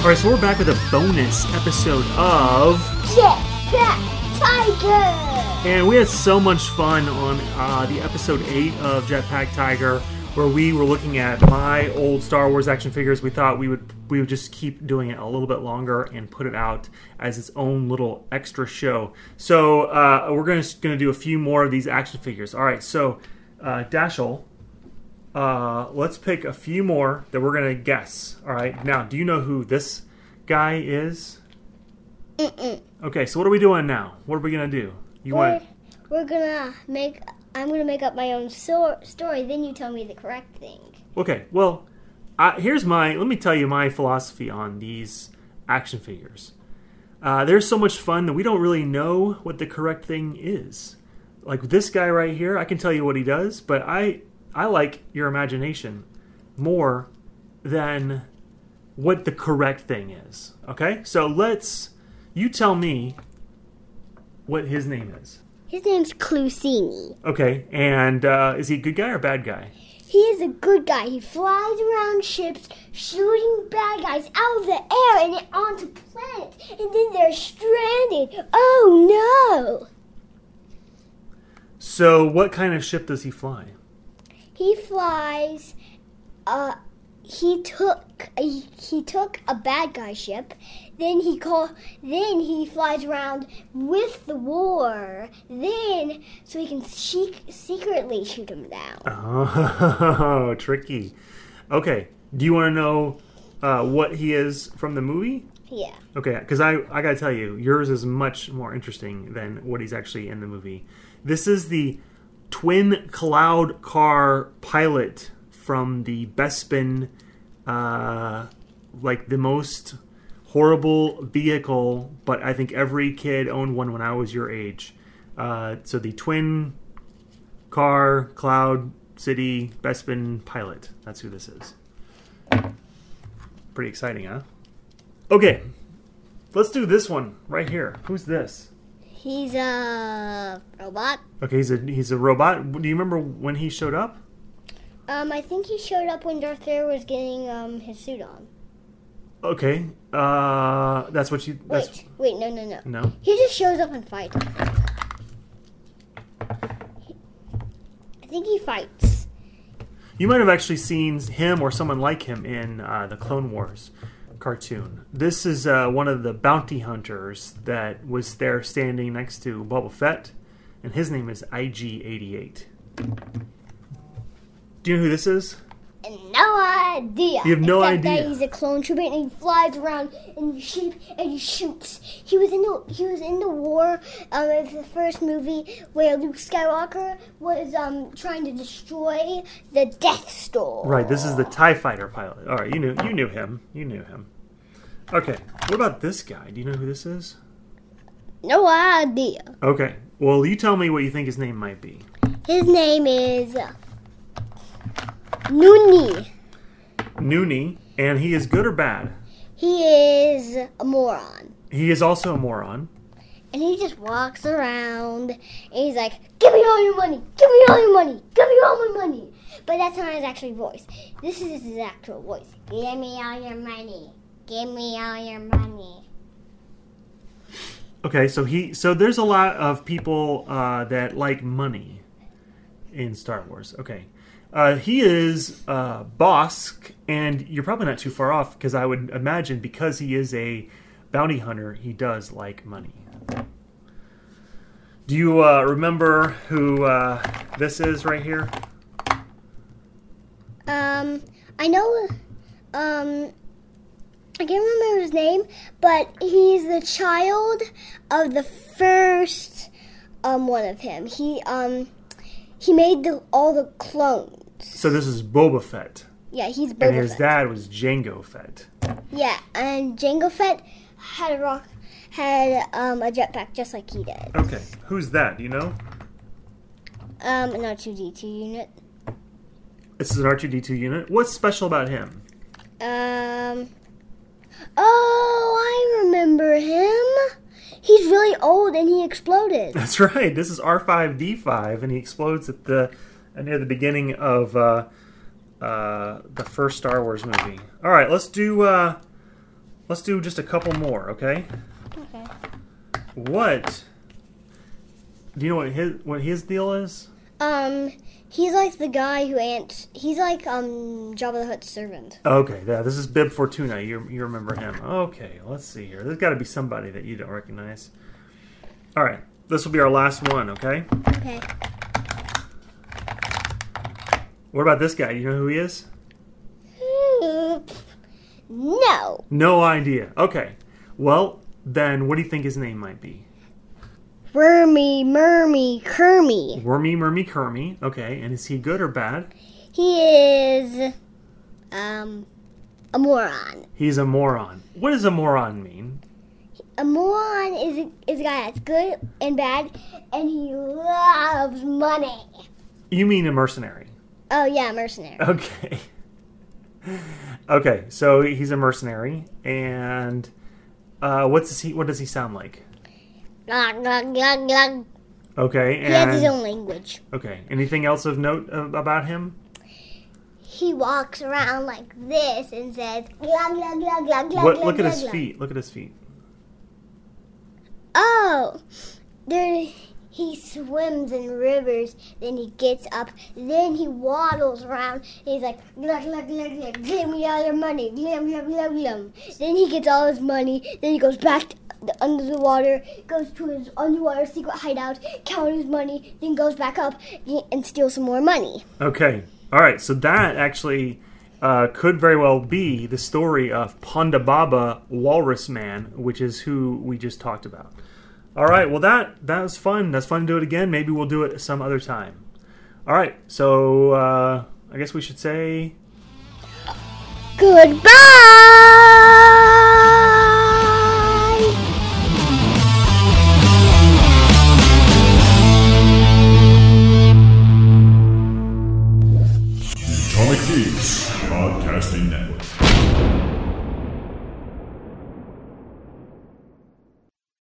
All right, so we're back with a bonus episode of, Jetpack Tiger! and we had so much fun on uh, the episode eight of Jetpack Tiger, where we were looking at my old Star Wars action figures. We thought we would we would just keep doing it a little bit longer and put it out as its own little extra show. So uh, we're gonna gonna do a few more of these action figures. All right, so uh, Dashiell. Uh, let's pick a few more that we're gonna guess. All right. Now, do you know who this guy is? Mm-mm. Okay. So what are we doing now? What are we gonna do? You We're, want? we're gonna make. I'm gonna make up my own so- story. Then you tell me the correct thing. Okay. Well, I, here's my. Let me tell you my philosophy on these action figures. Uh, they're so much fun that we don't really know what the correct thing is. Like this guy right here, I can tell you what he does, but I I like your imagination more than what the correct thing is. Okay, so let's you tell me what his name is. His name's Clusini. Okay, and uh, is he a good guy or a bad guy? He is a good guy. He flies around ships, shooting bad guys out of the air and onto planets, and then they're stranded. Oh no! So, what kind of ship does he fly? He flies. Uh, he took he, he took a bad guy ship. Then he call. Then he flies around with the war. Then so he can she- secretly shoot him down. Oh, tricky. Okay, do you want to know uh, what he is from the movie? Yeah. Okay, because I, I gotta tell you, yours is much more interesting than what he's actually in the movie. This is the twin cloud car pilot from the Bespin, uh, like the most horrible vehicle, but I think every kid owned one when I was your age. Uh, so the twin car cloud city Bespin pilot. That's who this is. Pretty exciting, huh? Okay, let's do this one right here. Who's this? He's a robot. Okay, he's a he's a robot. Do you remember when he showed up? Um, I think he showed up when Darth Vader was getting um his suit on. Okay, uh, that's what you. That's Wait, wait, no, no, no. no. He just shows up and fights. I think he fights. You might have actually seen him or someone like him in uh, the Clone Wars cartoon. This is uh, one of the bounty hunters that was there standing next to Boba Fett, and his name is IG88. Do you know who this is? Idea. You have no Except idea. That he's a clone trooper and he flies around he shoot and he shoots. He was in the he was in the war. Um, it's the first movie where Luke Skywalker was um trying to destroy the Death Star. Right, this is the Tie Fighter pilot. All right, you knew you knew him. You knew him. Okay, what about this guy? Do you know who this is? No idea. Okay, well, you tell me what you think his name might be. His name is Nuni. Noonie, and he is good or bad? He is a moron. He is also a moron. And he just walks around and he's like, Give me all your money! Give me all your money! Give me all my money! But that's not his actual voice. This is his actual voice. Give me all your money. Give me all your money. Okay, so he so there's a lot of people uh, that like money in Star Wars. Okay, uh, he is uh, Bossk, and you're probably not too far off because I would imagine because he is a bounty hunter, he does like money. Do you uh, remember who uh, this is right here? Um, I know, um, I can't remember his name, but he's the child of the first, um, one of him. He, um, he made the, all the clones. So this is Boba Fett, Yeah, he's and his Fett. dad was Jango Fett. Yeah, and Jango Fett had a rock, had um, a jetpack just like he did. Okay, who's that? Do you know? Um, an R2D2 unit. This is an R2D2 unit. What's special about him? Um, oh, I remember him. He's really old and he exploded. That's right. This is R5D5, and he explodes at the uh, near the beginning of uh, uh, the first Star Wars movie. All right, let's do uh, let's do just a couple more, okay? Okay. What? Do you know what his what his deal is? Um, he's like the guy who ant. He's like um Jabba the Hutt's servant. Okay, yeah, this is Bib Fortuna. You you remember him? Okay, let's see here. There's got to be somebody that you don't recognize. All right, this will be our last one. Okay. Okay. What about this guy? You know who he is? No. No idea. Okay. Well, then what do you think his name might be? Wormy, Mermy, Kermy. Wormy Mermy Kermy. Okay, and is he good or bad? He is um a moron. He's a moron. What does a moron mean? A moron is a, is a guy that's good and bad, and he loves money. You mean a mercenary? Oh yeah, mercenary. Okay. okay, so he's a mercenary, and uh, what's he? What does he sound like? Glug, glug, glug, glug. Okay, He has his own language. okay. Anything else of note about him? He walks around like this and says glug glug glug glug glug. Look at his feet. Look at his feet. Oh, there he swims in rivers. Then he gets up. Then he waddles around. He's like glug glug glug glug. Give me all your money. Glum glum glum glum. Then he gets all his money. Then he goes back the, under the water. Goes to his underwater secret hideout. Count his money. Then goes back up and steals some more money. Okay. All right. So that actually uh, could very well be the story of Ponda Baba Walrus Man, which is who we just talked about. All right. Well, that that was fun. That's fun to do it again. Maybe we'll do it some other time. All right. So uh, I guess we should say Goodbye.